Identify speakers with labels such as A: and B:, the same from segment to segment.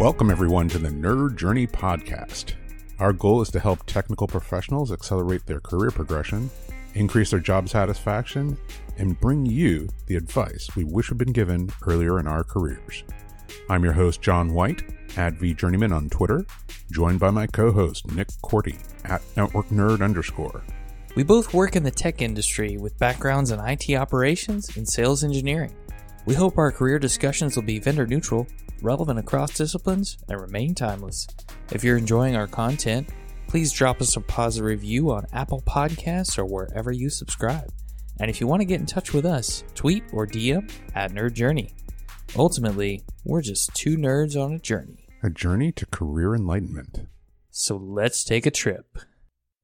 A: Welcome, everyone, to the Nerd Journey Podcast. Our goal is to help technical professionals accelerate their career progression, increase their job satisfaction, and bring you the advice we wish had been given earlier in our careers. I'm your host, John White, at VJourneyman on Twitter, joined by my co host, Nick Korte, at Network Nerd underscore.
B: We both work in the tech industry with backgrounds in IT operations and sales engineering. We hope our career discussions will be vendor neutral, relevant across disciplines, and remain timeless. If you're enjoying our content, please drop us a positive review on Apple Podcasts or wherever you subscribe. And if you want to get in touch with us, tweet or DM at Nerd Journey. Ultimately, we're just two nerds on a journey.
A: A journey to career enlightenment.
B: So let's take a trip.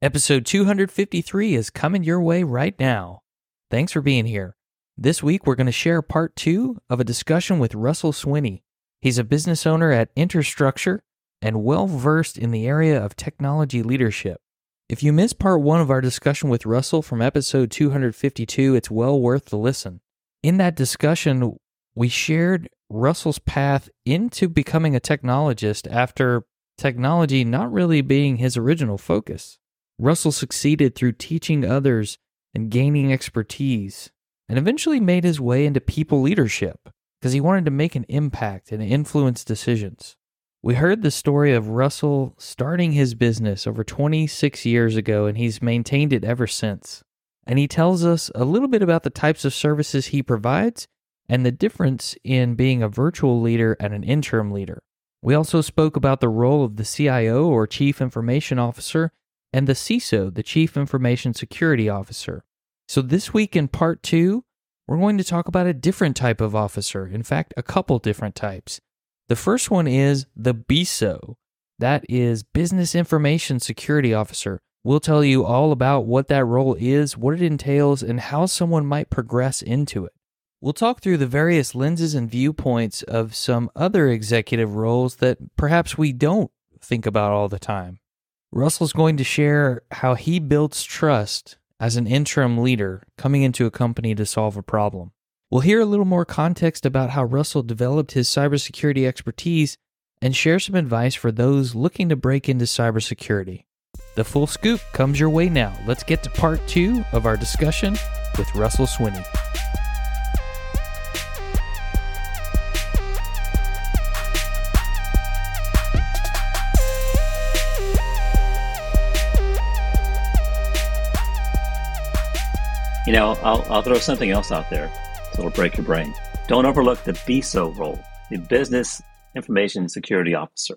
B: Episode 253 is coming your way right now. Thanks for being here. This week, we're going to share part two of a discussion with Russell Swinney. He's a business owner at Interstructure and well versed in the area of technology leadership. If you missed part one of our discussion with Russell from episode 252, it's well worth the listen. In that discussion, we shared Russell's path into becoming a technologist after technology not really being his original focus. Russell succeeded through teaching others and gaining expertise, and eventually made his way into people leadership because he wanted to make an impact and influence decisions. We heard the story of Russell starting his business over 26 years ago, and he's maintained it ever since. And he tells us a little bit about the types of services he provides and the difference in being a virtual leader and an interim leader. We also spoke about the role of the CIO or Chief Information Officer and the CISO, the Chief Information Security Officer. So, this week in part two, we're going to talk about a different type of officer. In fact, a couple different types. The first one is the BISO, that is Business Information Security Officer. We'll tell you all about what that role is, what it entails, and how someone might progress into it. We'll talk through the various lenses and viewpoints of some other executive roles that perhaps we don't think about all the time. Russell's going to share how he builds trust as an interim leader coming into a company to solve a problem. We'll hear a little more context about how Russell developed his cybersecurity expertise and share some advice for those looking to break into cybersecurity. The full scoop comes your way now. Let's get to part two of our discussion with Russell Swinney.
C: You know, I'll, I'll throw something else out there so it'll break your brain. Don't overlook the BISO role, the Business Information Security Officer.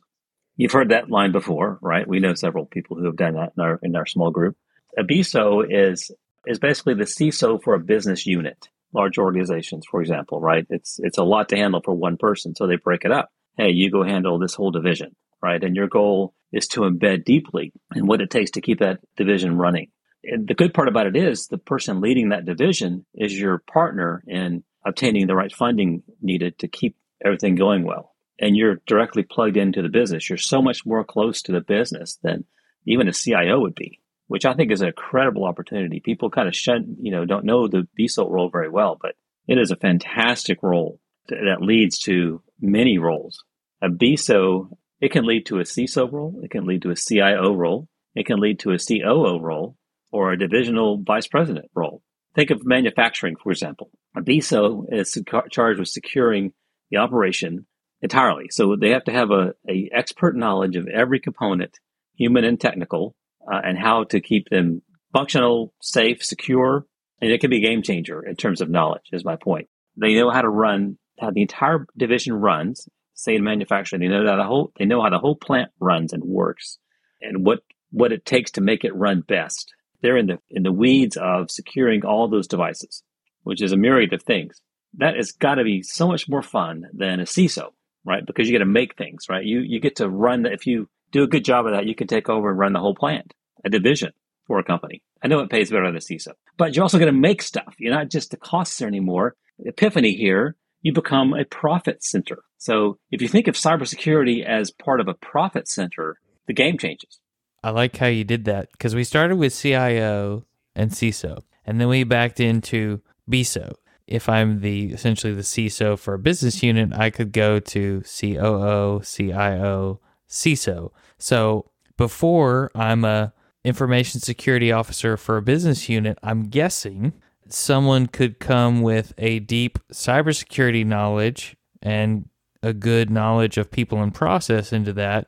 C: You've heard that line before, right? We know several people who have done that in our in our small group. A BISO is is basically the CISO for a business unit. Large organizations, for example, right? It's it's a lot to handle for one person, so they break it up. Hey, you go handle this whole division, right? And your goal is to embed deeply in what it takes to keep that division running and the good part about it is the person leading that division is your partner in obtaining the right funding needed to keep everything going well. And you're directly plugged into the business. You're so much more close to the business than even a CIO would be, which I think is an incredible opportunity. People kind of shun, you know, don't know the BISO role very well, but it is a fantastic role that leads to many roles. A BISO, it can lead to a CISO role. It can lead to a CIO role. It can lead to a COO role or a divisional vice president role. Think of manufacturing, for example. A BISO is charged with securing the operation entirely. So they have to have a, a expert knowledge of every component, human and technical, uh, and how to keep them functional, safe, secure. And it can be a game changer in terms of knowledge, is my point. They know how to run, how the entire division runs, say in manufacturing, they know how the whole, they know how the whole plant runs and works and what, what it takes to make it run best they're in the in the weeds of securing all those devices, which is a myriad of things. That has got to be so much more fun than a CISO, right? Because you get to make things, right? You you get to run the, if you do a good job of that, you can take over and run the whole plant, a division for a company. I know it pays better than a CISO, but you're also going to make stuff. You're not just the costs anymore. Epiphany here, you become a profit center. So if you think of cybersecurity as part of a profit center, the game changes.
B: I like how you did that because we started with CIO and CISO, and then we backed into BISO. if I'm the essentially the CISO for a business unit, I could go to COO, CIO, CISO. So before I'm a information security officer for a business unit, I'm guessing someone could come with a deep cybersecurity knowledge and a good knowledge of people and process into that.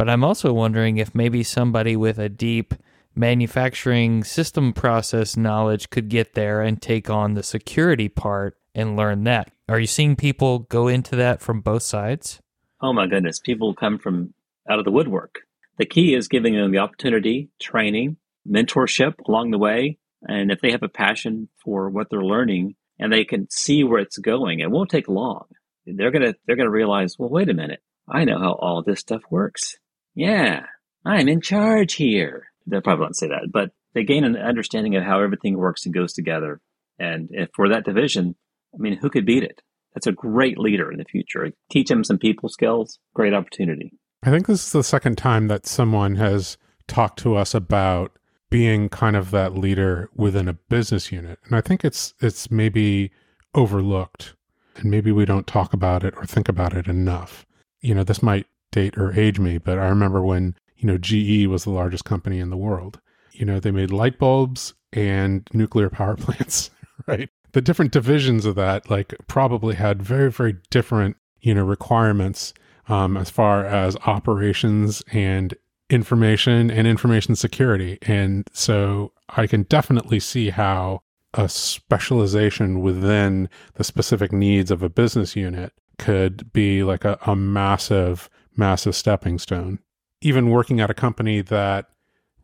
B: But I'm also wondering if maybe somebody with a deep manufacturing system process knowledge could get there and take on the security part and learn that. Are you seeing people go into that from both sides?
C: Oh my goodness, people come from out of the woodwork. The key is giving them the opportunity, training, mentorship along the way. And if they have a passion for what they're learning and they can see where it's going, it won't take long. They're gonna they're gonna realize, well, wait a minute, I know how all this stuff works. Yeah, I'm in charge here. They probably won't say that, but they gain an understanding of how everything works and goes together. And for that division, I mean, who could beat it? That's a great leader in the future. Teach them some people skills, great opportunity.
A: I think this is the second time that someone has talked to us about being kind of that leader within a business unit. And I think it's it's maybe overlooked and maybe we don't talk about it or think about it enough. You know, this might date or age me, but I remember when, you know, GE was the largest company in the world. You know, they made light bulbs and nuclear power plants, right? The different divisions of that like probably had very very different, you know, requirements um, as far as operations and information and information security. And so I can definitely see how a specialization within the specific needs of a business unit could be like a, a massive, massive stepping stone. Even working at a company that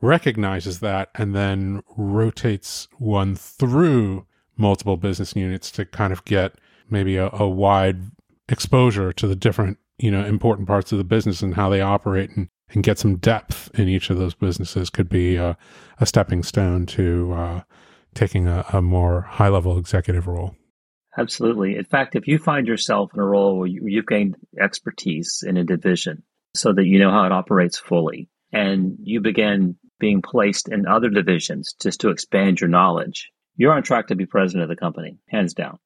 A: recognizes that and then rotates one through multiple business units to kind of get maybe a, a wide exposure to the different you know important parts of the business and how they operate and, and get some depth in each of those businesses could be a, stepping stone to uh, taking a, a more high level executive role
C: absolutely in fact if you find yourself in a role where you, you've gained expertise in a division so that you know how it operates fully and you begin being placed in other divisions just to expand your knowledge you're on track to be president of the company hands down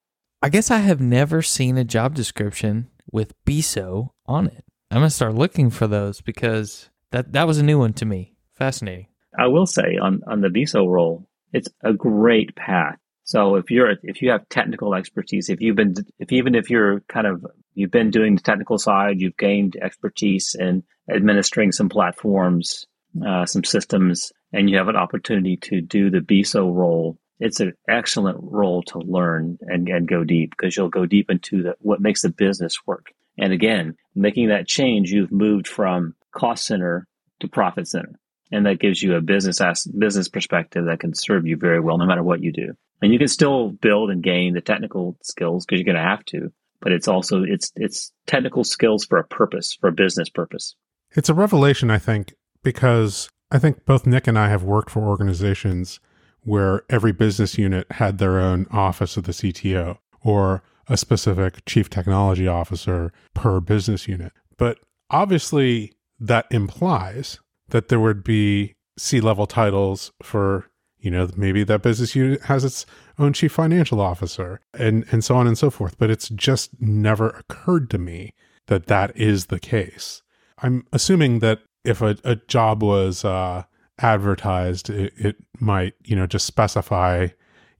B: I guess I have never seen a job description with BISO on it. I'm gonna start looking for those because that that was a new one to me. Fascinating.
C: I will say on on the BISO role, it's a great path. So if you're if you have technical expertise, if you've been if even if you're kind of you've been doing the technical side, you've gained expertise in administering some platforms, uh, some systems, and you have an opportunity to do the BISO role it's an excellent role to learn and, and go deep because you'll go deep into the, what makes the business work. And again, making that change, you've moved from cost center to profit center. And that gives you a business as, business perspective that can serve you very well no matter what you do. And you can still build and gain the technical skills because you're going to have to, but it's also it's it's technical skills for a purpose, for a business purpose.
A: It's a revelation, I think, because I think both Nick and I have worked for organizations where every business unit had their own office of the CTO or a specific chief technology officer per business unit. But obviously, that implies that there would be C level titles for, you know, maybe that business unit has its own chief financial officer and, and so on and so forth. But it's just never occurred to me that that is the case. I'm assuming that if a, a job was, uh, advertised, it, it might, you know, just specify,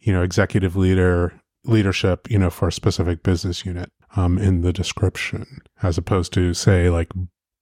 A: you know, executive leader leadership, you know, for a specific business unit um, in the description, as opposed to say like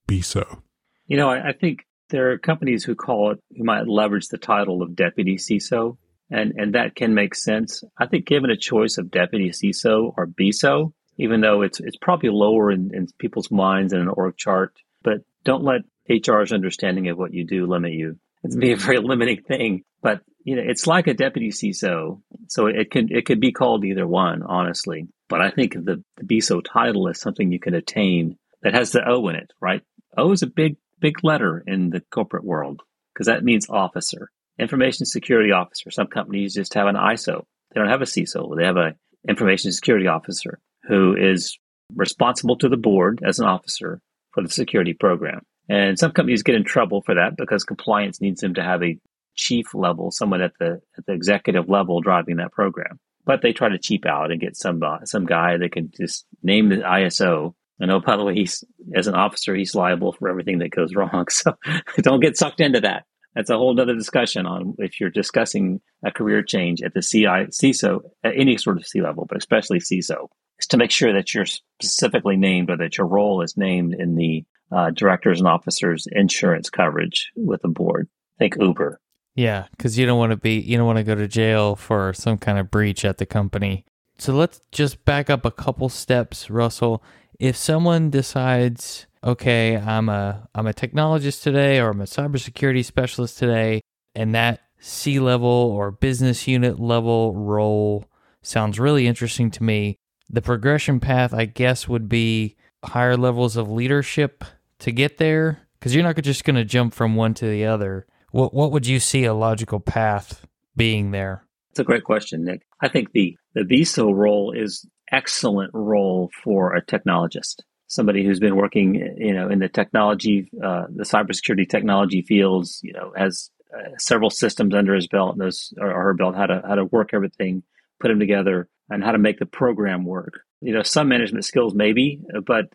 A: BISO.
C: You know, I, I think there are companies who call it who might leverage the title of deputy CISO, and and that can make sense. I think given a choice of deputy CISO or BISO, even though it's it's probably lower in, in people's minds in an org chart, but don't let HR's understanding of what you do limit you it's be a very limiting thing. But you know, it's like a deputy CISO, so it could it could be called either one, honestly. But I think the, the BISO title is something you can attain that has the O in it, right? O is a big big letter in the corporate world because that means officer, information security officer. Some companies just have an ISO; they don't have a CISO; they have a information security officer who is responsible to the board as an officer for the security program. And some companies get in trouble for that because compliance needs them to have a chief level, someone at the at the executive level driving that program. but they try to cheap out and get some uh, some guy that can just name the ISO. And know, by the way, he's as an officer, he's liable for everything that goes wrong. So don't get sucked into that. That's a whole other discussion on if you're discussing a career change at the CI, CISO, at any sort of C level, but especially CISO, is to make sure that you're specifically named or that your role is named in the uh, directors and officers insurance coverage with the board. Think Uber.
B: Yeah, because you don't want to be, you don't want to go to jail for some kind of breach at the company. So let's just back up a couple steps, Russell. If someone decides, okay, I'm a I'm a technologist today, or I'm a cybersecurity specialist today, and that C level or business unit level role sounds really interesting to me. The progression path, I guess, would be higher levels of leadership to get there, because you're not just going to jump from one to the other what what would you see a logical path being there?
C: It's a great question, Nick. I think the the BISO role is excellent role for a technologist, somebody who's been working, you know, in the technology, uh, the cybersecurity technology fields, you know, has uh, several systems under his belt, knows or her belt how to how to work everything, put them together, and how to make the program work. You know, some management skills maybe, but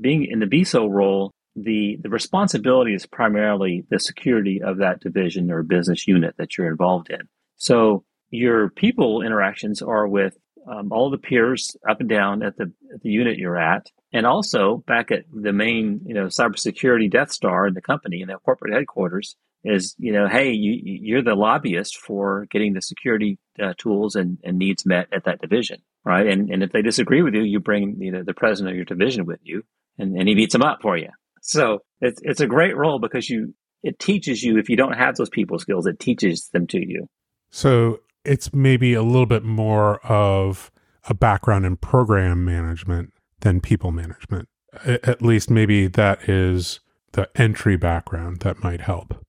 C: being in the BISO role, the the responsibility is primarily the security of that division or business unit that you're involved in. So your people interactions are with um, all the peers up and down at the at the unit you're at, and also back at the main you know cybersecurity Death Star in the company in the corporate headquarters is you know hey you you're the lobbyist for getting the security uh, tools and, and needs met at that division right and and if they disagree with you you bring you know the president of your division with you and, and he beats them up for you so it's it's a great role because you it teaches you if you don't have those people skills, it teaches them to you.
A: So it's maybe a little bit more of a background in program management than people management. At least maybe that is the entry background that might help.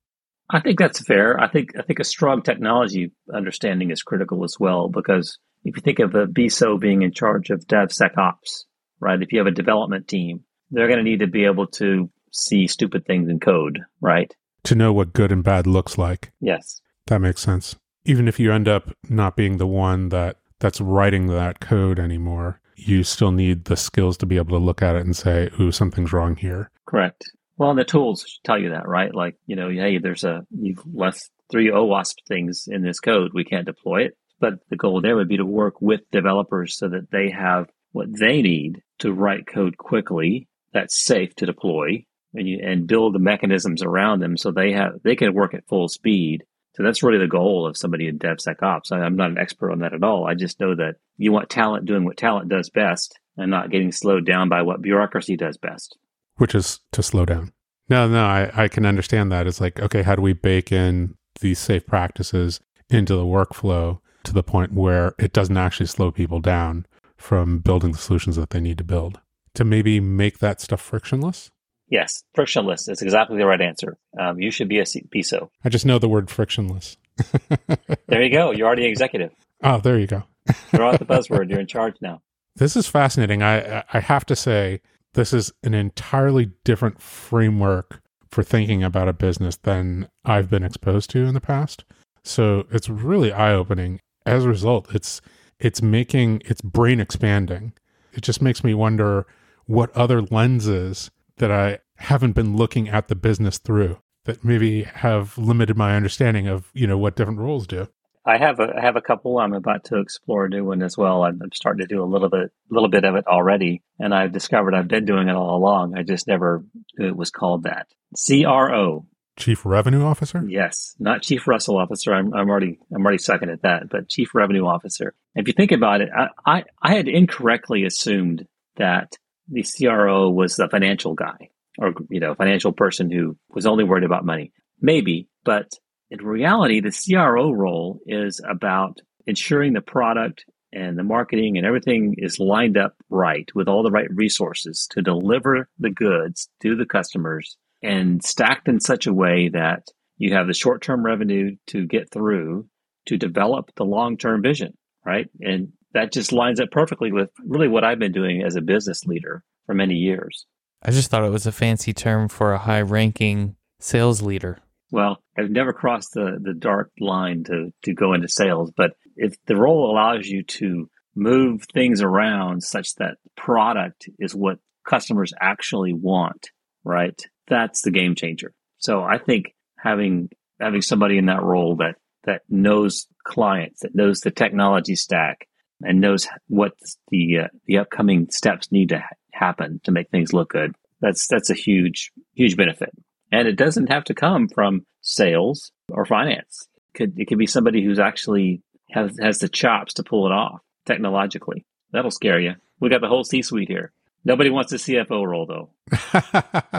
C: I think that's fair. I think I think a strong technology understanding is critical as well because if you think of a BISO being in charge of DevSecOps, right? If you have a development team, they're going to need to be able to see stupid things in code, right?
A: To know what good and bad looks like.
C: Yes.
A: That makes sense. Even if you end up not being the one that that's writing that code anymore, you still need the skills to be able to look at it and say, "Ooh, something's wrong here."
C: Correct. Well, and the tools should tell you that, right? Like, you know, hey, there's a you've left three OWASP things in this code. We can't deploy it. But the goal there would be to work with developers so that they have what they need to write code quickly that's safe to deploy and you, and build the mechanisms around them so they have they can work at full speed. So that's really the goal of somebody in DevSecOps. I'm not an expert on that at all. I just know that you want talent doing what talent does best and not getting slowed down by what bureaucracy does best.
A: Which is to slow down. No, no, I, I can understand that. It's like, okay, how do we bake in these safe practices into the workflow to the point where it doesn't actually slow people down from building the solutions that they need to build? to maybe make that stuff frictionless?
C: Yes, frictionless is exactly the right answer. Um, you should be a BISO.
A: I just know the word frictionless.
C: there you go. You're already executive.
A: Oh, there you go.
C: Throw out the buzzword. You're in charge now.
A: This is fascinating. I I have to say this is an entirely different framework for thinking about a business than I've been exposed to in the past. So it's really eye opening. As a result, it's it's making it's brain expanding it just makes me wonder what other lenses that I haven't been looking at the business through that maybe have limited my understanding of you know what different roles do.
C: I have a I have a couple. I'm about to explore a new one as well. I'm, I'm starting to do a little bit little bit of it already, and I've discovered I've been doing it all along. I just never knew it was called that. CRO,
A: Chief Revenue Officer.
C: Yes, not Chief Russell Officer. I'm, I'm already I'm already sucking at that, but Chief Revenue Officer. If you think about it, I, I, I had incorrectly assumed that the CRO was the financial guy or you know financial person who was only worried about money. Maybe, but in reality, the CRO role is about ensuring the product and the marketing and everything is lined up right with all the right resources to deliver the goods to the customers and stacked in such a way that you have the short term revenue to get through to develop the long term vision, right? And that just lines up perfectly with really what I've been doing as a business leader for many years.
B: I just thought it was a fancy term for a high ranking sales leader.
C: Well, I've never crossed the, the dark line to, to go into sales, but if the role allows you to move things around such that product is what customers actually want, right? That's the game changer. So I think having having somebody in that role that that knows clients, that knows the technology stack, and knows what the uh, the upcoming steps need to ha- happen to make things look good. That's that's a huge huge benefit, and it doesn't have to come from sales or finance. It could it could be somebody who's actually has has the chops to pull it off technologically. That'll scare you. We got the whole C suite here. Nobody wants the CFO role though.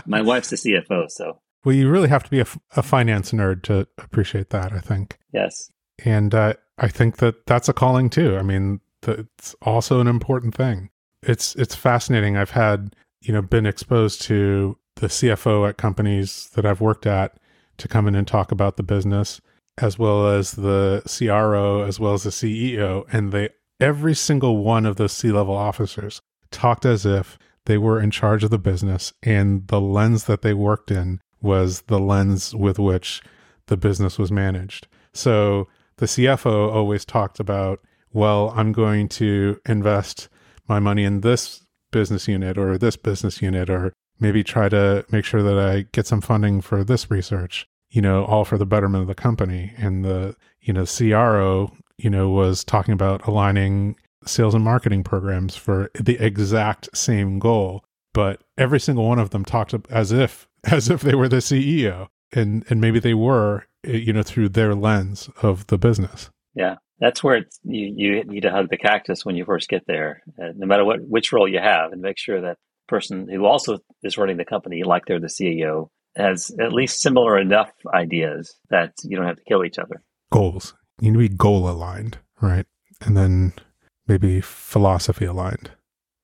C: My wife's the CFO, so
A: well, you really have to be a, a finance nerd to appreciate that. I think.
C: Yes.
A: And uh, I think that that's a calling too. I mean, it's also an important thing. It's it's fascinating. I've had you know been exposed to the CFO at companies that I've worked at to come in and talk about the business, as well as the CRO, as well as the CEO, and they every single one of those C level officers talked as if they were in charge of the business, and the lens that they worked in was the lens with which the business was managed. So the CFO always talked about well, I'm going to invest my money in this business unit or this business unit, or maybe try to make sure that I get some funding for this research, you know, all for the betterment of the company. And the, you know, CRO, you know, was talking about aligning sales and marketing programs for the exact same goal. But every single one of them talked as if, as if they were the CEO and, and maybe they were, eh, you know, through their lens of the business.
C: Yeah that's where it's, you, you need to hug the cactus when you first get there, uh, no matter what which role you have, and make sure that person who also is running the company, like they're the CEO, has at least similar enough ideas that you don't have to kill each other.
A: Goals. You need to be goal aligned, right? And then maybe philosophy aligned.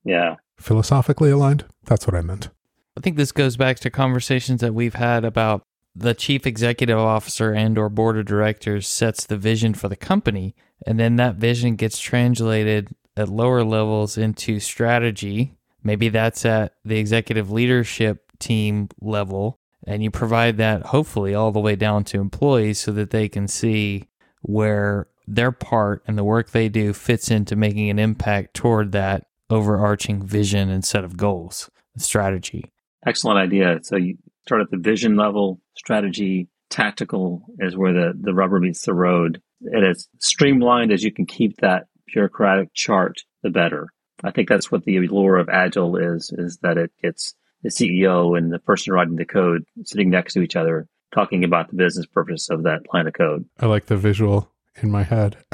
C: Yeah.
A: Philosophically aligned? That's what I meant.
B: I think this goes back to conversations that we've had about the chief executive officer and or board of directors sets the vision for the company and then that vision gets translated at lower levels into strategy. Maybe that's at the executive leadership team level and you provide that hopefully all the way down to employees so that they can see where their part and the work they do fits into making an impact toward that overarching vision and set of goals strategy.
C: Excellent idea. So you start at the vision level strategy tactical is where the, the rubber meets the road. And as streamlined as you can keep that bureaucratic chart, the better. I think that's what the allure of Agile is, is that it gets the CEO and the person writing the code sitting next to each other, talking about the business purpose of that line of code.
A: I like the visual in my head.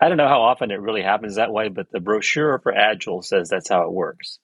C: I don't know how often it really happens that way, but the brochure for Agile says that's how it works.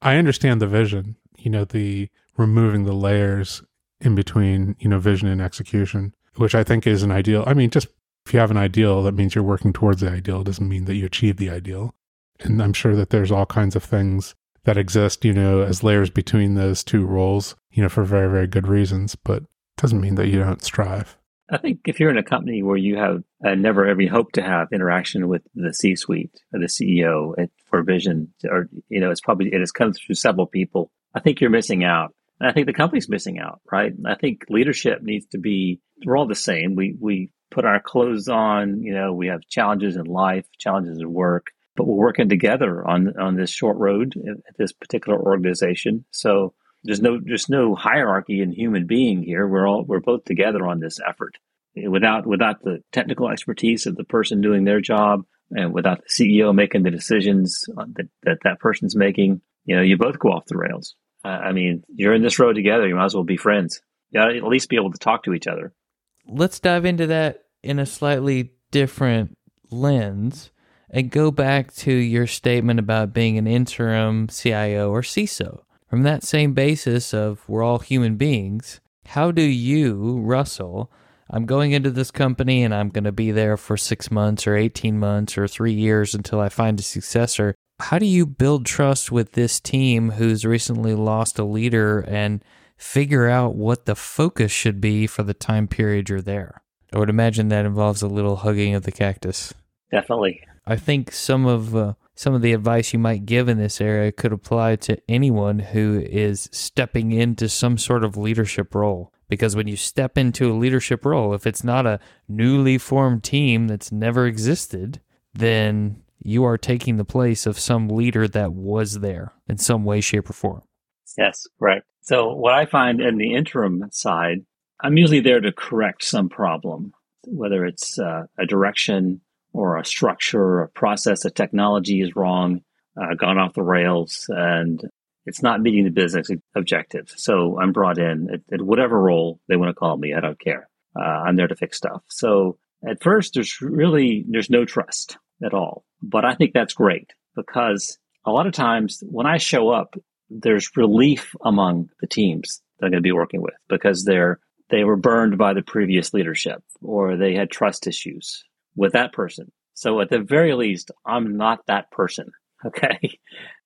A: I understand the vision, you know, the removing the layers in between, you know, vision and execution, which I think is an ideal. I mean, just if you have an ideal, that means you're working towards the ideal. It doesn't mean that you achieve the ideal. And I'm sure that there's all kinds of things that exist, you know, as layers between those two roles, you know, for very, very good reasons, but doesn't mean that you don't strive.
C: I think if you're in a company where you have uh, never ever hope to have interaction with the C-suite or the CEO for vision, or you know, it's probably it has come through several people. I think you're missing out. And I think the company's missing out, right? I think leadership needs to be, we're all the same. We, we put our clothes on, you know, we have challenges in life, challenges in work, but we're working together on, on this short road at this particular organization. So there's no, there's no hierarchy in human being here. We're all, we're both together on this effort. Without, without the technical expertise of the person doing their job and without the CEO making the decisions that, that that person's making, you know, you both go off the rails. I mean, you're in this road together. You might as well be friends. You gotta at least be able to talk to each other.
B: Let's dive into that in a slightly different lens and go back to your statement about being an interim CIO or CISO. From that same basis of we're all human beings, how do you, Russell, I'm going into this company and I'm going to be there for six months or 18 months or three years until I find a successor how do you build trust with this team who's recently lost a leader and figure out what the focus should be for the time period you're there? I would imagine that involves a little hugging of the cactus.
C: Definitely.
B: I think some of uh, some of the advice you might give in this area could apply to anyone who is stepping into some sort of leadership role. Because when you step into a leadership role, if it's not a newly formed team that's never existed, then you are taking the place of some leader that was there in some way, shape, or form.
C: Yes, right. So, what I find in the interim side, I'm usually there to correct some problem, whether it's uh, a direction or a structure or a process, a technology is wrong, uh, gone off the rails, and it's not meeting the business objectives. So I'm brought in at, at whatever role they want to call me. I don't care. Uh, I'm there to fix stuff. So at first, there's really there's no trust at all. But I think that's great because a lot of times when I show up, there's relief among the teams that I'm going to be working with because they're they were burned by the previous leadership or they had trust issues with that person. So at the very least, I'm not that person. Okay.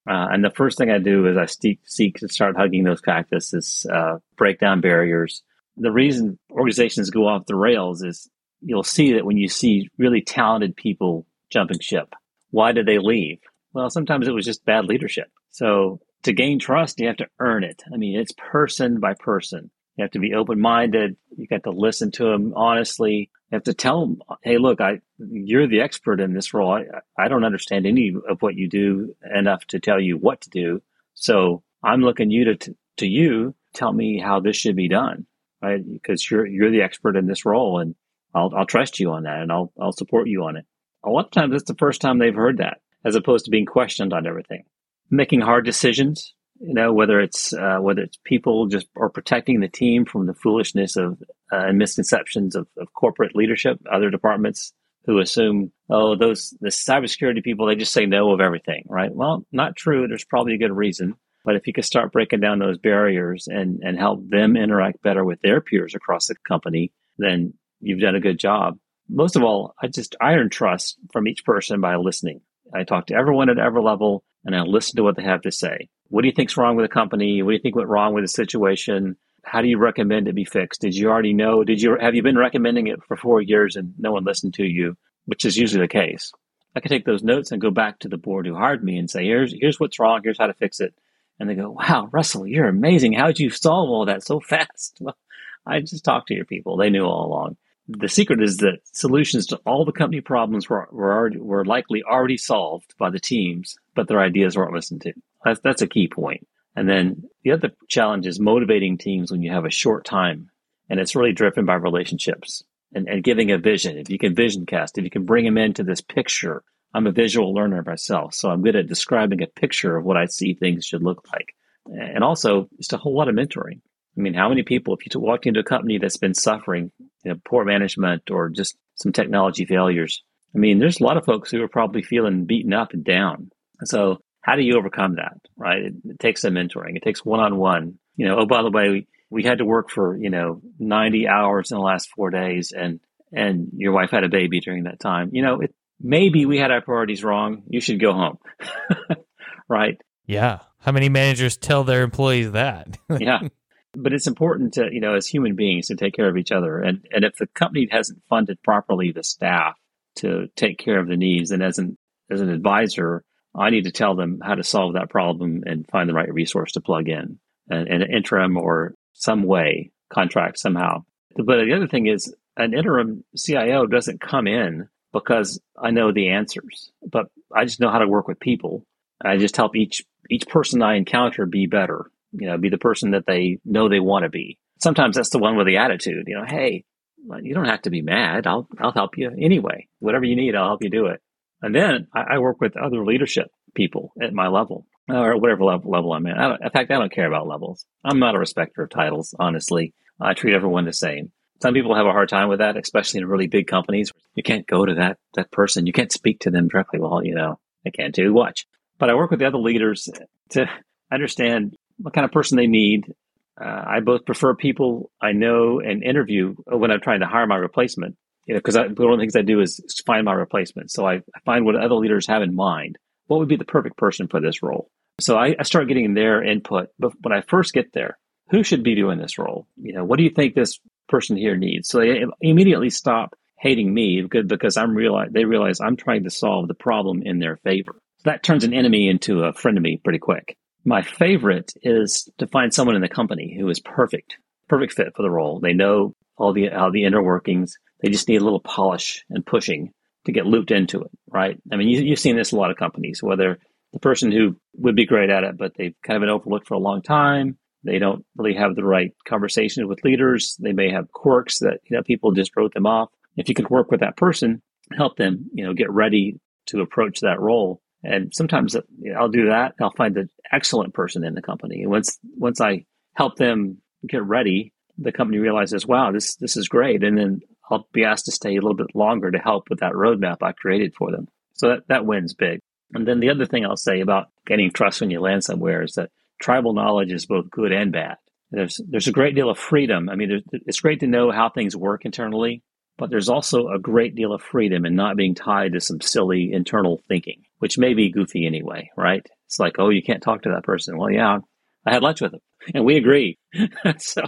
C: Uh, and the first thing I do is I seek, seek to start hugging those cactuses, uh, break down barriers. The reason organizations go off the rails is you'll see that when you see really talented people jumping ship, why did they leave? Well, sometimes it was just bad leadership. So to gain trust, you have to earn it. I mean, it's person by person. You have to be open minded. You got to listen to them honestly. You have to tell them, hey, look, I you're the expert in this role. I, I don't understand any of what you do enough to tell you what to do. So I'm looking you to, to, you tell me how this should be done, right? Because you're you're the expert in this role, and I'll I'll trust you on that, and I'll I'll support you on it. A lot of times, it's the first time they've heard that, as opposed to being questioned on everything. Making hard decisions, you know, whether it's uh, whether it's people just or protecting the team from the foolishness of uh, and misconceptions of, of corporate leadership, other departments who assume, oh, those the cybersecurity people, they just say no of everything, right? Well, not true. There's probably a good reason. But if you could start breaking down those barriers and, and help them interact better with their peers across the company, then you've done a good job. Most of all, I just iron trust from each person by listening. I talk to everyone at every level and I listen to what they have to say. What do you think's wrong with the company? What do you think went wrong with the situation? How do you recommend it be fixed? Did you already know? Did you have you been recommending it for four years and no one listened to you? Which is usually the case. I can take those notes and go back to the board who hired me and say, here's here's what's wrong, here's how to fix it. And they go, Wow, Russell, you're amazing. How'd you solve all that so fast? Well, I just talked to your people. They knew all along. The secret is that solutions to all the company problems were were, already, were likely already solved by the teams, but their ideas weren't listened to. That's, that's a key point. And then the other challenge is motivating teams when you have a short time and it's really driven by relationships and, and giving a vision. If you can vision cast, if you can bring them into this picture, I'm a visual learner myself. So I'm good at describing a picture of what I see things should look like. And also just a whole lot of mentoring. I mean, how many people, if you walked into a company that's been suffering you know, poor management or just some technology failures, I mean, there's a lot of folks who are probably feeling beaten up and down. So how do you overcome that? Right? It, it takes some mentoring. It takes one on one. You know, oh, by the way, we, we had to work for, you know, 90 hours in the last four days and, and your wife had a baby during that time. You know, it, maybe we had our priorities wrong. You should go home. right?
B: Yeah. How many managers tell their employees that?
C: yeah. But it's important to, you know, as human beings to take care of each other. And, and if the company hasn't funded properly the staff to take care of the needs, and as an, as an advisor, I need to tell them how to solve that problem and find the right resource to plug in uh, and, and an interim or some way contract somehow. But the other thing is an interim CIO doesn't come in because I know the answers, but I just know how to work with people. I just help each each person I encounter be better. You know, be the person that they know they want to be. Sometimes that's the one with the attitude. You know, hey, you don't have to be mad. I'll I'll help you anyway. Whatever you need, I'll help you do it. And then I, I work with other leadership people at my level or whatever level, level I'm at. in fact, I don't care about levels. I'm not a respecter of titles, honestly. I treat everyone the same. Some people have a hard time with that, especially in really big companies. You can't go to that that person. You can't speak to them directly. Well, you know, I can't do watch. But I work with the other leaders to understand what kind of person they need. Uh, I both prefer people I know and interview when I'm trying to hire my replacement. You know, because one of the things I do is find my replacement. So I, find what other leaders have in mind. What would be the perfect person for this role? So I, I start getting their input. But when I first get there, who should be doing this role? You know, what do you think this person here needs? So they immediately stop hating me because, because I'm realize they realize I'm trying to solve the problem in their favor. So that turns an enemy into a friend of me pretty quick. My favorite is to find someone in the company who is perfect, perfect fit for the role. They know all the how the inner workings. They just need a little polish and pushing to get looped into it, right? I mean, you, have seen this a lot of companies, whether the person who would be great at it, but they've kind of been overlooked for a long time. They don't really have the right conversations with leaders. They may have quirks that you know people just wrote them off. If you could work with that person, help them, you know, get ready to approach that role. And sometimes I'll do that. I'll find the excellent person in the company. And once once I help them get ready, the company realizes, wow, this this is great. And then I'll be asked to stay a little bit longer to help with that roadmap I created for them. So that, that wins big. And then the other thing I'll say about getting trust when you land somewhere is that tribal knowledge is both good and bad. There's there's a great deal of freedom. I mean, it's great to know how things work internally, but there's also a great deal of freedom in not being tied to some silly internal thinking, which may be goofy anyway, right? It's like, oh, you can't talk to that person. Well, yeah, I had lunch with him, and we agree. so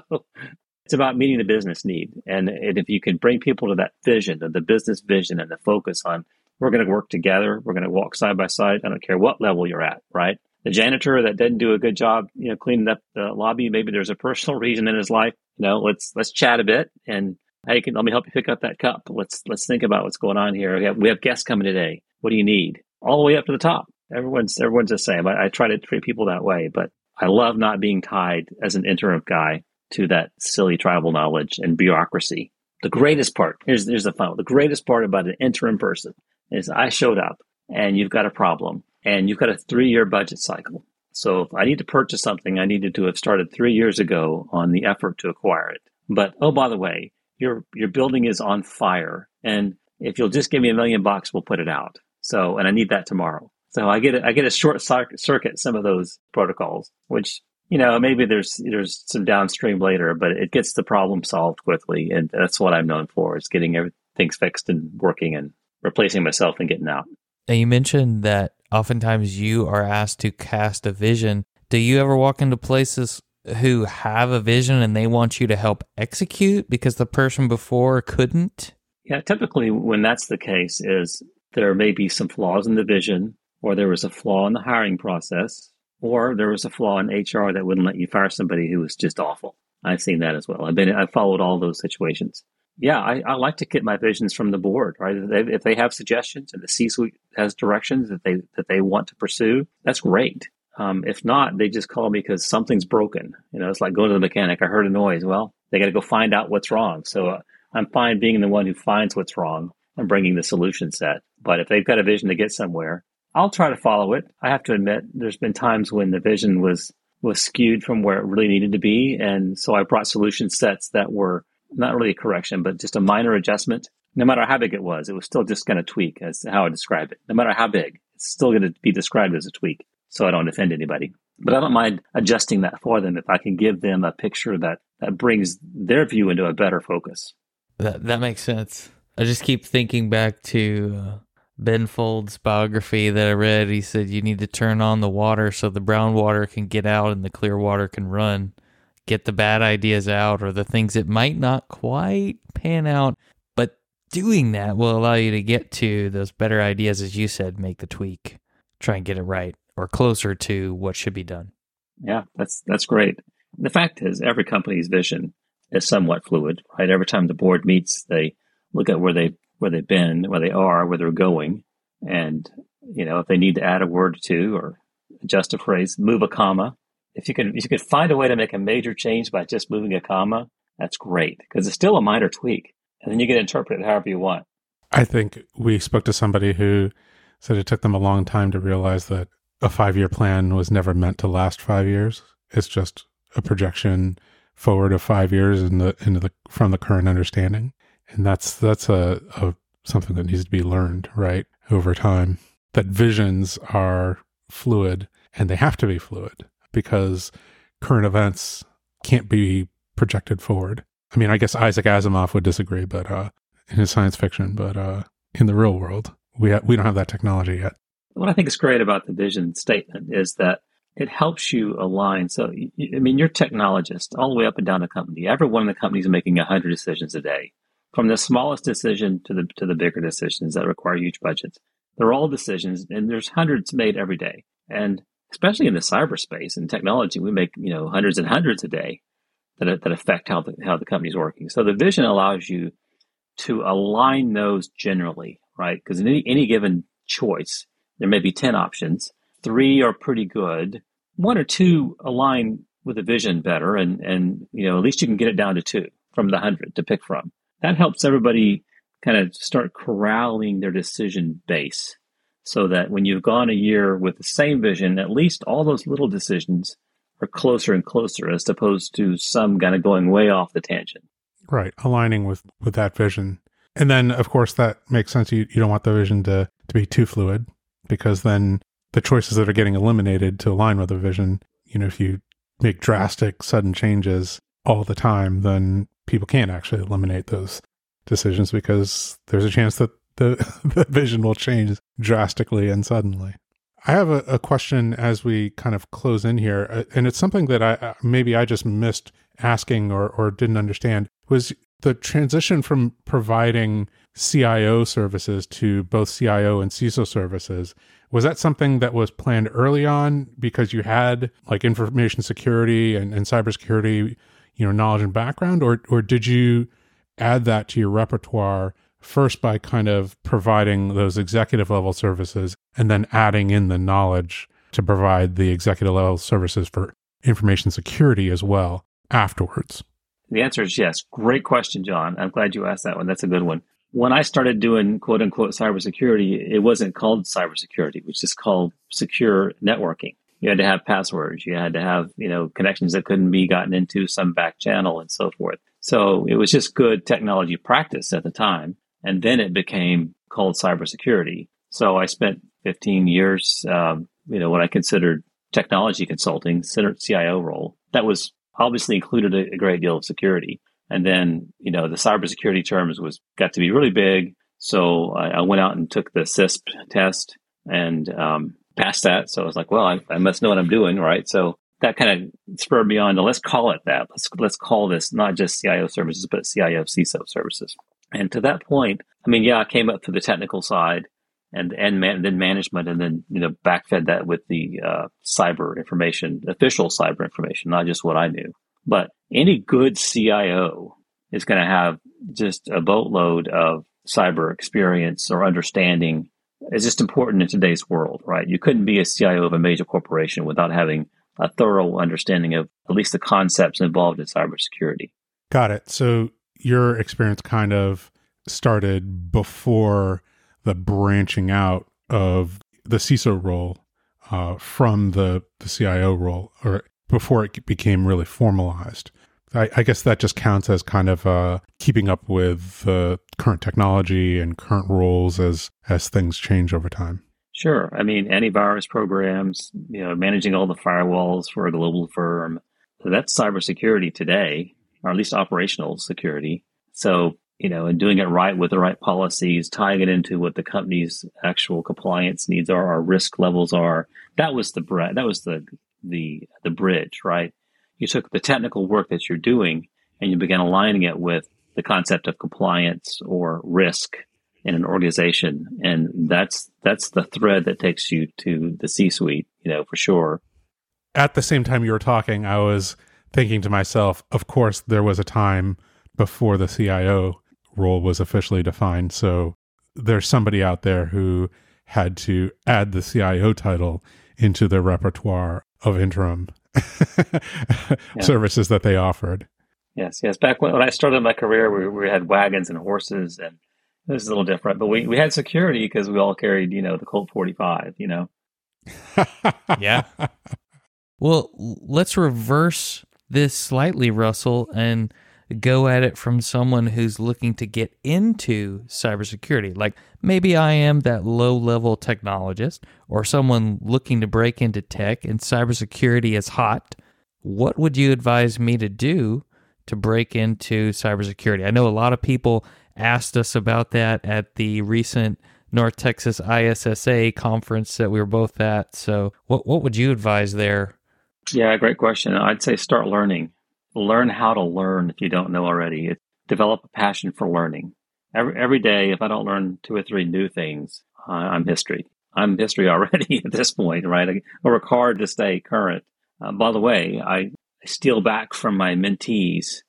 C: it's about meeting the business need, and, and if you can bring people to that vision, the business vision, and the focus on we're going to work together, we're going to walk side by side. I don't care what level you're at, right? the janitor that didn't do a good job, you know, cleaning up the lobby. Maybe there's a personal reason in his life. You know, let's let's chat a bit and hey, can let me help you pick up that cup. Let's let's think about what's going on here. We have we have guests coming today. What do you need? All the way up to the top. Everyone's everyone's the same. I, I try to treat people that way, but I love not being tied as an interim guy to that silly tribal knowledge and bureaucracy. The greatest part here's here's the fun. The greatest part about an interim person is I showed up and you've got a problem and you've got a three year budget cycle. So if I need to purchase something, I needed to have started three years ago on the effort to acquire it. But oh, by the way, your your building is on fire, and if you'll just give me a million bucks, we'll put it out. So, and I need that tomorrow. So I get a, I get a short circuit some of those protocols, which you know maybe there's there's some downstream later, but it gets the problem solved quickly, and that's what I'm known for is getting everything fixed and working and replacing myself and getting out.
B: Now you mentioned that oftentimes you are asked to cast a vision. Do you ever walk into places who have a vision and they want you to help execute because the person before couldn't?
C: Yeah, typically when that's the case is there may be some flaws in the vision or there was a flaw in the hiring process or there was a flaw in HR that wouldn't let you fire somebody who was just awful. I've seen that as well. I've been I've followed all those situations yeah, I, I, like to get my visions from the board, right? If they, if they have suggestions and the C-suite has directions that they that they want to pursue, that's great. Um, if not, they just call me because something's broken. You know, it's like going to the mechanic. I heard a noise. Well, they got to go find out what's wrong. So uh, I'm fine being the one who finds what's wrong and bringing the solution set. But if they've got a vision to get somewhere, I'll try to follow it. I have to admit, there's been times when the vision was was skewed from where it really needed to be, and so I brought solution sets that were not really a correction, but just a minor adjustment. No matter how big it was, it was still just going to tweak as how I describe it. No matter how big, it's still going to be described as a tweak. So I don't offend anybody. But I don't mind adjusting that for them if I can give them a picture that, that brings their view into a better focus.
B: That that makes sense. I just keep thinking back to uh, Ben Folds' biography that I read. He said you need to turn on the water so the brown water can get out and the clear water can run get the bad ideas out or the things that might not quite pan out. But doing that will allow you to get to those better ideas, as you said, make the tweak, try and get it right or closer to what should be done.
C: Yeah, that's that's great. The fact is, every company's vision is somewhat fluid, right? Every time the board meets, they look at where they where they've been, where they are, where they're going, and you know if they need to add a word or two or adjust a phrase, move a comma, if you can, if you could find a way to make a major change by just moving a comma, that's great because it's still a minor tweak, and then you can interpret it however you want.
A: I think we spoke to somebody who said it took them a long time to realize that a five year plan was never meant to last five years. It's just a projection forward of five years in the into the from the current understanding, and that's that's a, a something that needs to be learned right over time. That visions are fluid and they have to be fluid because current events can't be projected forward. I mean, I guess Isaac Asimov would disagree, but uh, in his science fiction, but uh, in the real world, we ha- we don't have that technology yet.
C: What I think is great about the vision statement is that it helps you align. So, I mean, you're a technologist all the way up and down the company. Every one of the companies is making 100 decisions a day, from the smallest decision to the to the bigger decisions that require huge budgets. They're all decisions, and there's hundreds made every day. And especially in the cyberspace and technology, we make you know hundreds and hundreds a day. that, that affect how the, how the company's working. So the vision allows you to align those generally, right? Because in any, any given choice, there may be 10 options. Three are pretty good. One or two align with the vision better. And, and, you know, at least you can get it down to two from the hundred to pick from. That helps everybody kind of start corralling their decision base so that when you've gone a year with the same vision, at least all those little decisions are closer and closer as opposed to some kind of going way off the tangent.
A: Right. Aligning with, with that vision. And then, of course, that makes sense. You, you don't want the vision to, to be too fluid because then the choices that are getting eliminated to align with the vision, you know, if you make drastic, sudden changes all the time, then people can't actually eliminate those decisions because there's a chance that the, the vision will change drastically and suddenly. I have a, a, question as we kind of close in here, uh, and it's something that I maybe I just missed asking or, or didn't understand was the transition from providing CIO services to both CIO and CISO services. Was that something that was planned early on because you had like information security and, and cybersecurity, you know, knowledge and background, or or did you add that to your repertoire first by kind of providing those executive level services and then adding in the knowledge to provide the executive level services for information security as well afterwards?
C: The answer is yes. Great question, John. I'm glad you asked that one. That's a good one. When I started doing quote unquote cybersecurity, it wasn't called cybersecurity, it was just called secure networking. You had to have passwords. You had to have, you know, connections that couldn't be gotten into some back channel and so forth. So it was just good technology practice at the time. And then it became called cybersecurity. So I spent 15 years, um, you know, what I considered technology consulting, CIO role. That was obviously included a, a, great deal of security. And then, you know, the cybersecurity terms was got to be really big. So I, I went out and took the CISSP test and um, passed that. So I was like, well, I, I must know what I'm doing, right? So that kind of spurred me on to let's call it that. Let's let's call this not just CIO services, but CIO CISO services. And to that point, I mean, yeah, I came up through the technical side and and man, then management, and then you know backfed that with the uh, cyber information, official cyber information, not just what I knew. But any good CIO is going to have just a boatload of cyber experience or understanding. It's just important in today's world, right? You couldn't be a CIO of a major corporation without having a thorough understanding of at least the concepts involved in cybersecurity.
A: Got it. So your experience kind of started before the branching out of the CISO role uh, from the, the CIO role, or before it became really formalized. I, I guess that just counts as kind of uh, keeping up with the current technology and current roles as as things change over time.
C: Sure. I mean, antivirus programs, you know, managing all the firewalls for a global firm. So that's cybersecurity today, or at least operational security. So you know, and doing it right with the right policies, tying it into what the company's actual compliance needs are, our risk levels are. That was the that was the the the bridge, right? You took the technical work that you're doing and you began aligning it with the concept of compliance or risk in an organization, and that's that's the thread that takes you to the C-suite, you know, for sure.
A: At the same time you were talking, I was thinking to myself, of course, there was a time before the CIO role was officially defined. So there's somebody out there who had to add the CIO title into their repertoire of interim yeah. services that they offered.
C: Yes, yes. Back when, when I started my career, we, we had wagons and horses, and this is a little different. But we, we had security because we all carried, you know, the Colt 45, you know.
B: yeah. Well, let's reverse this slightly, Russell, and go at it from someone who's looking to get into cybersecurity. Like maybe I am that low level technologist or someone looking to break into tech and cybersecurity is hot. What would you advise me to do to break into cybersecurity? I know a lot of people asked us about that at the recent North Texas ISSA conference that we were both at. So, what what would you advise there?
C: Yeah, great question. I'd say start learning learn how to learn if you don't know already. It, develop a passion for learning. Every, every day, if I don't learn two or three new things, I'm history. I'm history already at this point, right? I, work hard to stay current. Uh, by the way, I steal back from my mentees.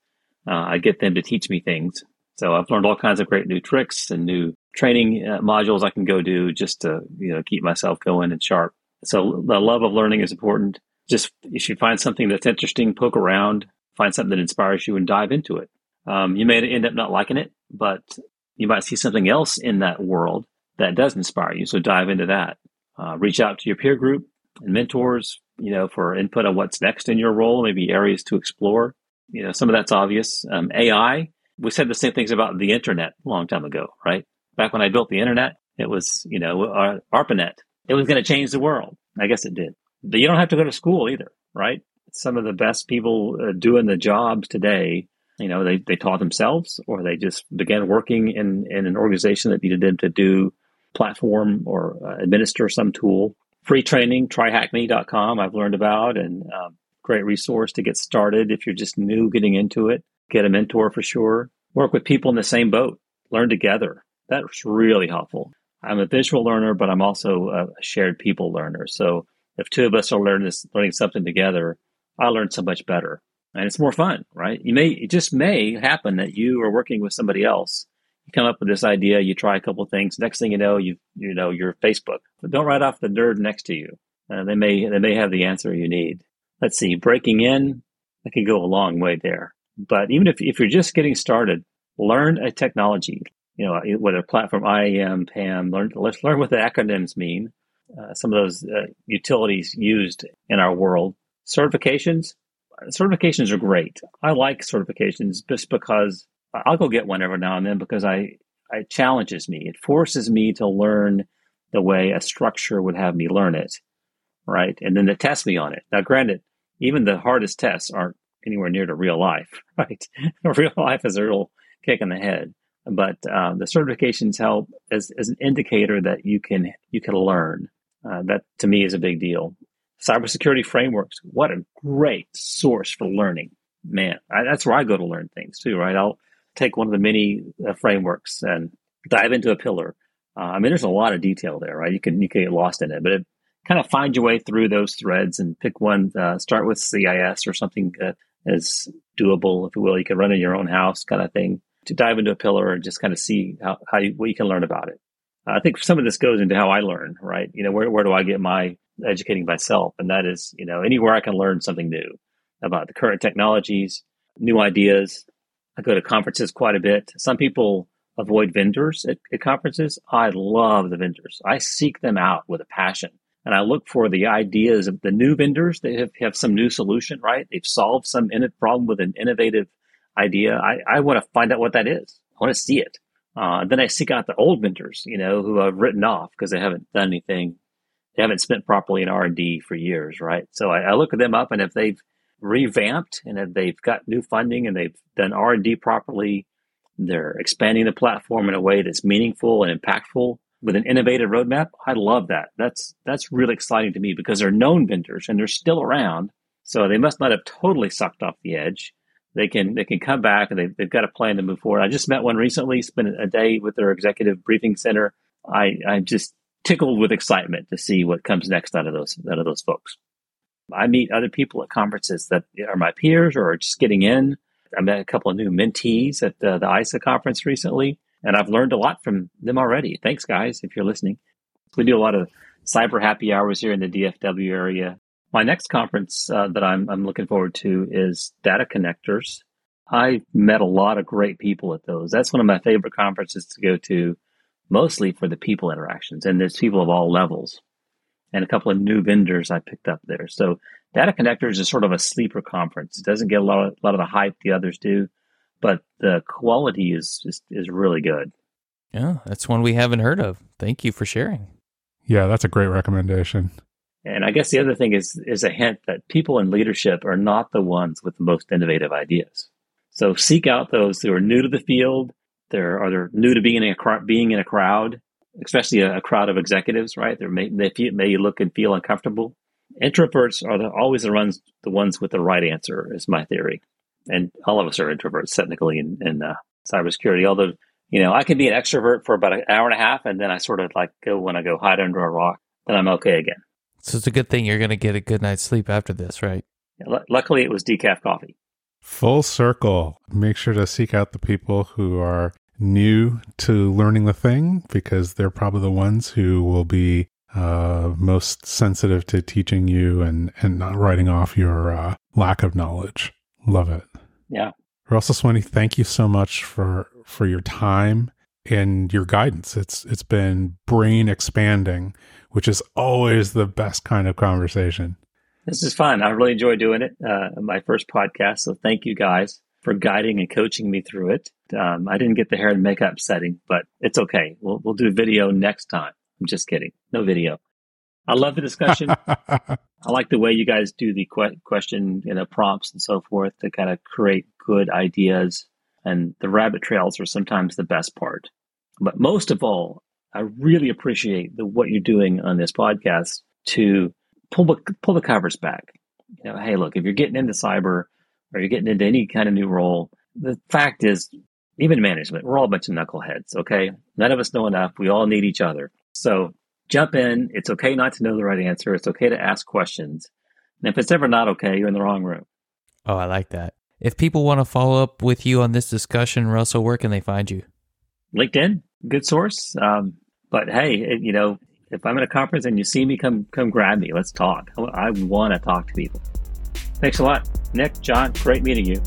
C: Uh, I get them to teach me things. So I've learned all kinds of great new tricks and new training uh, modules I can go do just to you know keep myself going and sharp. So the love of learning is important. Just if you find something that's interesting, poke around, find something that inspires you, and dive into it. Um, you may end up not liking it, but you might see something else in that world that does inspire you. So dive into that. Uh, reach out to your peer group and mentors, you know, for input on what's next in your role, maybe areas to explore. You know, some of that's obvious. Um, AI, we said the same things about the internet a long time ago, right? Back when I built the internet, it was, you know, ARPANET. It was going to change the world. I guess it did. But you don't have to go to school either, right? Some of the best people uh, doing the jobs today, you know, they, they taught themselves or they just began working in, in an organization that needed them to do platform or uh, administer some tool. Free training, tryhackme.com, I've learned about, and uh, great resource to get started if you're just new getting into it. Get a mentor for sure. Work with people in the same boat. Learn together. That's really helpful. I'm a visual learner, but I'm also a shared people learner. So if two of us are learning this, learning something together, I learned so much better, and it's more fun, right? You may it just may happen that you are working with somebody else. You come up with this idea, you try a couple things. Next thing you know, you you know your Facebook. But don't write off the nerd next to you. Uh, they may they may have the answer you need. Let's see, breaking in, that could go a long way there. But even if if you're just getting started, learn a technology you know, whether platform IAM, PAM, learn, let's learn what the acronyms mean. Uh, some of those uh, utilities used in our world. Certifications, certifications are great. I like certifications just because I'll go get one every now and then because I it challenges me. It forces me to learn the way a structure would have me learn it, right? And then to test me on it. Now, granted, even the hardest tests aren't anywhere near to real life, right? real life is a real kick in the head but uh, the certifications help as, as an indicator that you can you can learn. Uh, that to me is a big deal. Cybersecurity frameworks, what a great source for learning. Man, I, that's where I go to learn things too, right? I'll take one of the many uh, frameworks and dive into a pillar. Uh, I mean, there's a lot of detail there, right? You can you can get lost in it, but it, kind of find your way through those threads and pick one. Uh, start with CIS or something as doable, if you will. You can run in your own house, kind of thing to dive into a pillar and just kind of see how, how you, what you can learn about it. I think some of this goes into how I learn, right? You know, where, where do I get my educating myself? And that is, you know, anywhere I can learn something new about the current technologies, new ideas. I go to conferences quite a bit. Some people avoid vendors at, at conferences. I love the vendors. I seek them out with a passion and I look for the ideas of the new vendors that have, have some new solution, right? They've solved some in- problem with an innovative idea. I, I want to find out what that is. I want to see it. Uh, then I seek out the old vendors, you know, who I've written off because they haven't done anything. They haven't spent properly in R and D for years, right? So I, I, look at them up, and if they've revamped and if they've got new funding and they've done R and D properly, they're expanding the platform in a way that's meaningful and impactful with an innovative roadmap. I love that. That's that's really exciting to me because they're known vendors and they're still around. So they must not have totally sucked off the edge they can they can come back and they've, they've got a plan to move forward. I just met one recently, spent a day with their executive briefing center. I I'm just tickled with excitement to see what comes next out of those out of those folks. I meet other people at conferences that are my peers or are just getting in. I met a couple of new mentees at the, the ISSA conference recently, and I've learned a lot from them already. Thanks, guys, if you're listening. We do a lot of cyber happy hours here in the DFW area. My next conference uh, that I'm, I'm looking forward to is Data Connectors. I met a lot of great people at those. That's one of my favorite conferences to go to, mostly for the people interactions. And there's people of all levels and a couple of new vendors I picked up there. So Data Connectors is sort of a sleeper conference. It doesn't get a lot of, a lot of the hype the others do, but the quality is just is really good.
B: Yeah, that's one we haven't heard of. Thank you for sharing.
A: Yeah, that's a great recommendation.
C: And I guess the other thing is is a hint that people in leadership are not the ones with the most innovative ideas. So seek out those who are new to the field. They're are they're new to being in a being in a crowd, especially a, a crowd of executives. Right? They may they may look and feel uncomfortable. Introverts are the, always the ones the ones with the right answer, is my theory. And all of us are introverts technically in, in uh, cybersecurity. Although you know I can be an extrovert for about an hour and a half, and then I sort of like go when I go hide under a rock, then I'm okay again.
B: So it's a good thing you're going to get a good night's sleep after this, right?
C: luckily, it was decaf coffee.
A: Full circle. Make sure to seek out the people who are new to learning the thing because they're probably the ones who will be uh, most sensitive to teaching you and, and not writing off your uh, lack of knowledge. Love it.
C: Yeah.
A: Russell Swinney, thank you so much for for your time and your guidance. It's it's been brain expanding, which is always the best kind of conversation.
C: This is fun. I really enjoy doing it. Uh, my first podcast, so thank you guys for guiding and coaching me through it. Um, I didn't get the hair and makeup setting, but it's okay. We'll we'll do video next time. I'm just kidding. No video. I love the discussion. I like the way you guys do the que- question, you know, prompts and so forth to kind of create good ideas. And the rabbit trails are sometimes the best part. But most of all, I really appreciate the, what you're doing on this podcast to pull the, pull the covers back. You know, hey, look, if you're getting into cyber or you're getting into any kind of new role, the fact is, even management, we're all a bunch of knuckleheads, okay? None of us know enough. We all need each other. So jump in. It's okay not to know the right answer. It's okay to ask questions. And if it's ever not okay, you're in the wrong room.
B: Oh, I like that. If people want to follow up with you on this discussion, Russell, where can they find you?
C: LinkedIn, good source. Um, but hey, it, you know, if I'm at a conference and you see me, come come grab me. Let's talk. I, I want to talk to people. Thanks a lot, Nick, John. Great meeting you.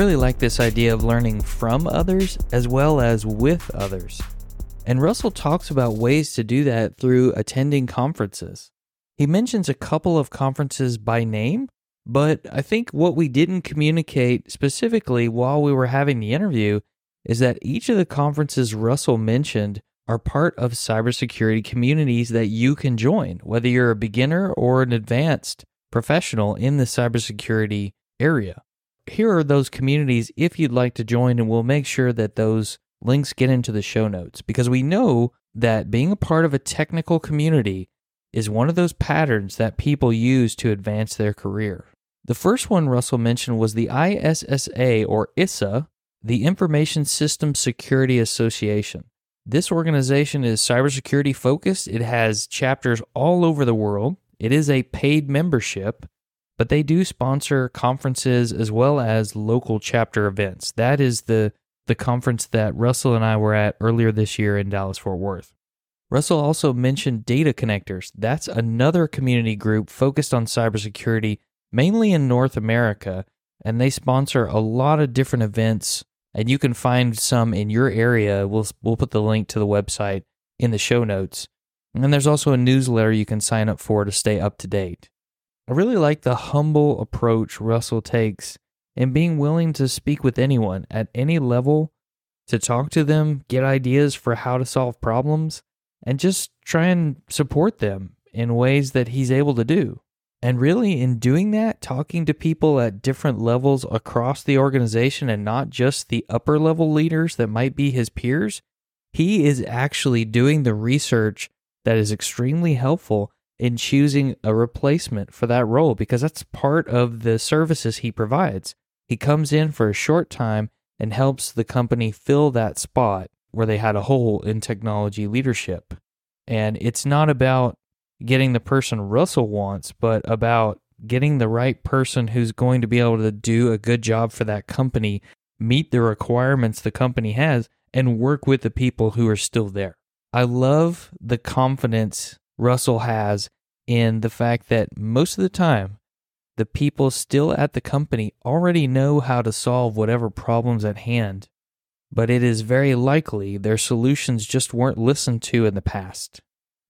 B: Really like this idea of learning from others as well as with others. And Russell talks about ways to do that through attending conferences. He mentions a couple of conferences by name, but I think what we didn't communicate specifically while we were having the interview is that each of the conferences Russell mentioned are part of cybersecurity communities that you can join, whether you're a beginner or an advanced professional in the cybersecurity area here are those communities if you'd like to join, and we'll make sure that those links get into the show notes because we know that being a part of a technical community is one of those patterns that people use to advance their career. The first one Russell mentioned was the ISSA or ISSA, the Information Systems Security Association. This organization is cybersecurity focused. It has chapters all over the world. It is a paid membership but they do sponsor conferences as well as local chapter events. That is the the conference that Russell and I were at earlier this year in Dallas Fort Worth. Russell also mentioned Data Connectors. That's another community group focused on cybersecurity, mainly in North America, and they sponsor a lot of different events. And you can find some in your area. We'll we'll put the link to the website in the show notes. And there's also a newsletter you can sign up for to stay up to date. I really like the humble approach Russell takes in being willing to speak with anyone at any level, to talk to them, get ideas for how to solve problems, and just try and support them in ways that he's able to do. And really, in doing that, talking to people at different levels across the organization and not just the upper level leaders that might be his peers, he is actually doing the research that is extremely helpful in choosing a replacement for that role because that's part of the services he provides. He comes in for a short time and helps the company fill that spot where they had a hole in technology leadership. And it's not about getting the person Russell wants, but about getting the right person who's going to be able to do a good job for that company, meet the requirements the company has, and work with the people who are still there. I love the confidence Russell has in the fact that most of the time, the people still at the company already know how to solve whatever problems at hand, but it is very likely their solutions just weren't listened to in the past.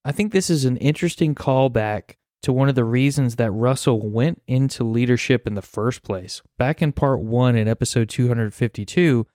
B: I think this is an interesting callback to one of the reasons that Russell went into leadership in the first place. Back in part one in episode 252,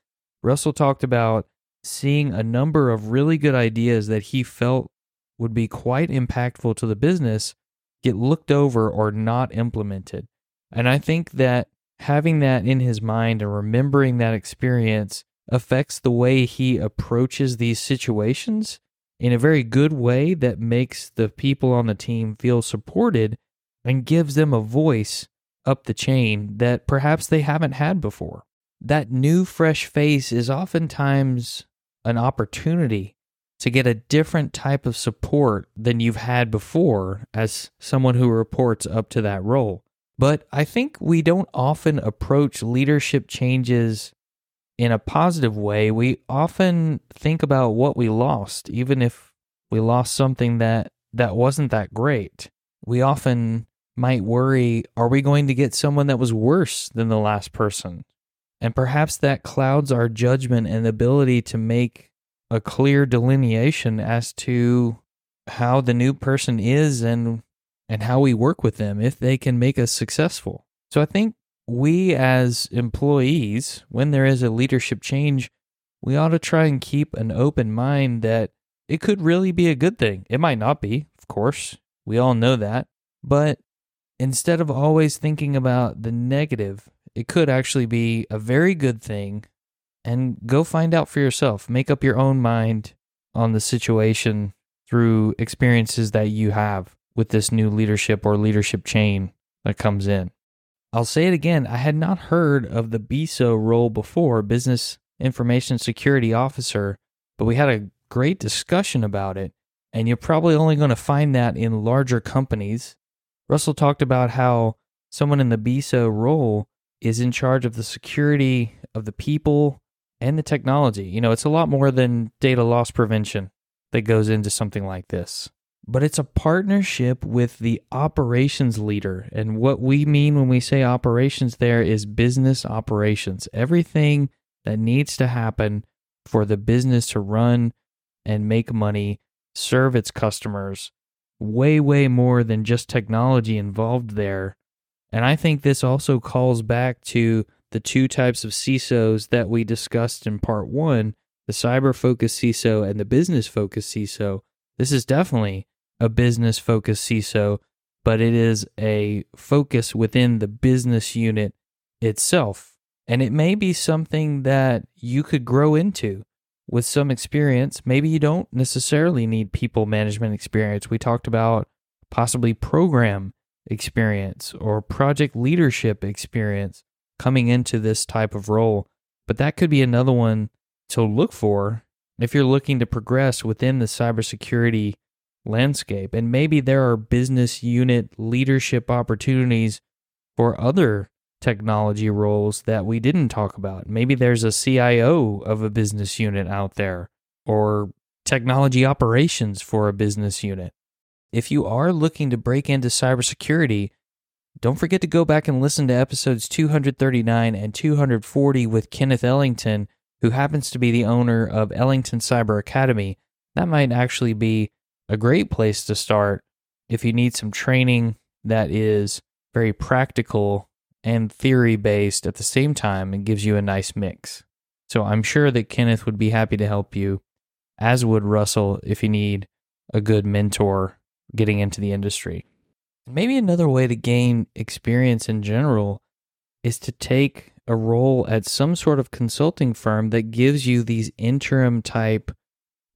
B: Russell talked about seeing a number of really good ideas that he felt would be quite impactful to the business get looked over or not implemented. And I think that having that in his mind and remembering that experience affects the way he approaches these situations in a very good way that makes the people on the team feel supported and gives them a voice up the chain that perhaps they haven't had before. That new, fresh face is oftentimes an opportunity to get a different type of support than you've had before as someone who reports up to that role. But I think we don't often approach leadership changes in a positive way. We often think about what we lost, even if we lost something that, that wasn't that great. We often might worry are we going to get someone that was worse than the last person? And perhaps that clouds our judgment and ability to make a clear delineation as to how the new person is and and how we work with them if they can make us successful. So I think we as employees, when there is a leadership change, we ought to try and keep an open mind that it could really be a good thing. It might not be, of course. We all know that. But instead of always thinking about the negative, it could actually be a very good thing. And go find out for yourself. Make up your own mind on the situation through experiences that you have with this new leadership or leadership chain that comes in. I'll say it again I had not heard of the BISO role before, Business Information Security Officer, but we had a great discussion about it. And you're probably only going to find that in larger companies Russell talked about how someone in the BISO role is in charge of the security of the people and the technology. You know, it's a lot more than data loss prevention that goes into something like this. But it's a partnership with the operations leader. And what we mean when we say operations there is business operations. Everything that needs to happen for the business to run and make money, serve its customers, way, way more than just technology involved there. And I think this also calls back to the two types of CISOs that we discussed in part one the cyber focused CISO and the business focused CISO. This is definitely a business focused CISO, but it is a focus within the business unit itself. And it may be something that you could grow into with some experience. Maybe you don't necessarily need people management experience. We talked about possibly program experience or project leadership experience coming into this type of role. But that could be another one to look for if you're looking to progress within the cybersecurity landscape. And maybe there are business unit leadership opportunities for other technology roles that we didn't talk about. Maybe there's a CIO of a business unit out there or technology operations for a business unit. If you are looking to break into cybersecurity, don't forget to go back and listen to episodes 239 and 240 with Kenneth Ellington, who happens to be the owner of Ellington Cyber Academy. That might actually be a great place to start if you need some training that is very practical and theory based at the same time and gives you a nice mix. So I'm sure that Kenneth would be happy to help you, as would Russell if you need a good mentor getting into the industry. Maybe another way to gain experience in general is to take a role at some sort of consulting firm that gives you these interim type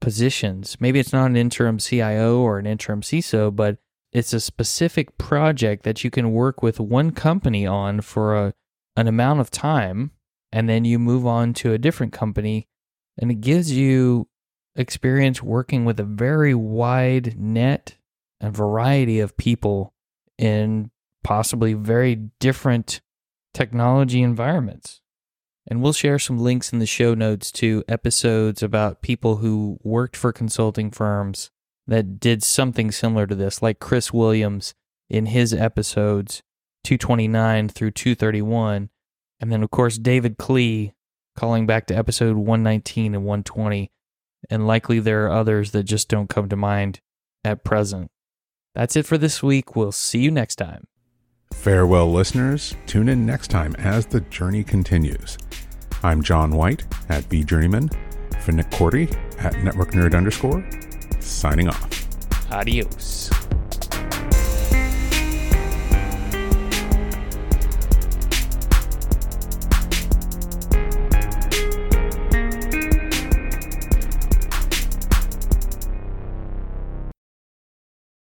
B: positions. Maybe it's not an interim CIO or an interim CISO, but it's a specific project that you can work with one company on for a, an amount of time and then you move on to a different company and it gives you experience working with a very wide net and variety of people in possibly very different technology environments. And we'll share some links in the show notes to episodes about people who worked for consulting firms that did something similar to this, like Chris Williams in his episodes 229 through 231. And then, of course, David Klee calling back to episode 119 and 120. And likely there are others that just don't come to mind at present. That's it for this week. We'll see you next time.
A: Farewell, listeners. Tune in next time as the journey continues. I'm John White at vJourneyman, for Nick Korte at Network Nerd underscore, signing off.
B: Adios.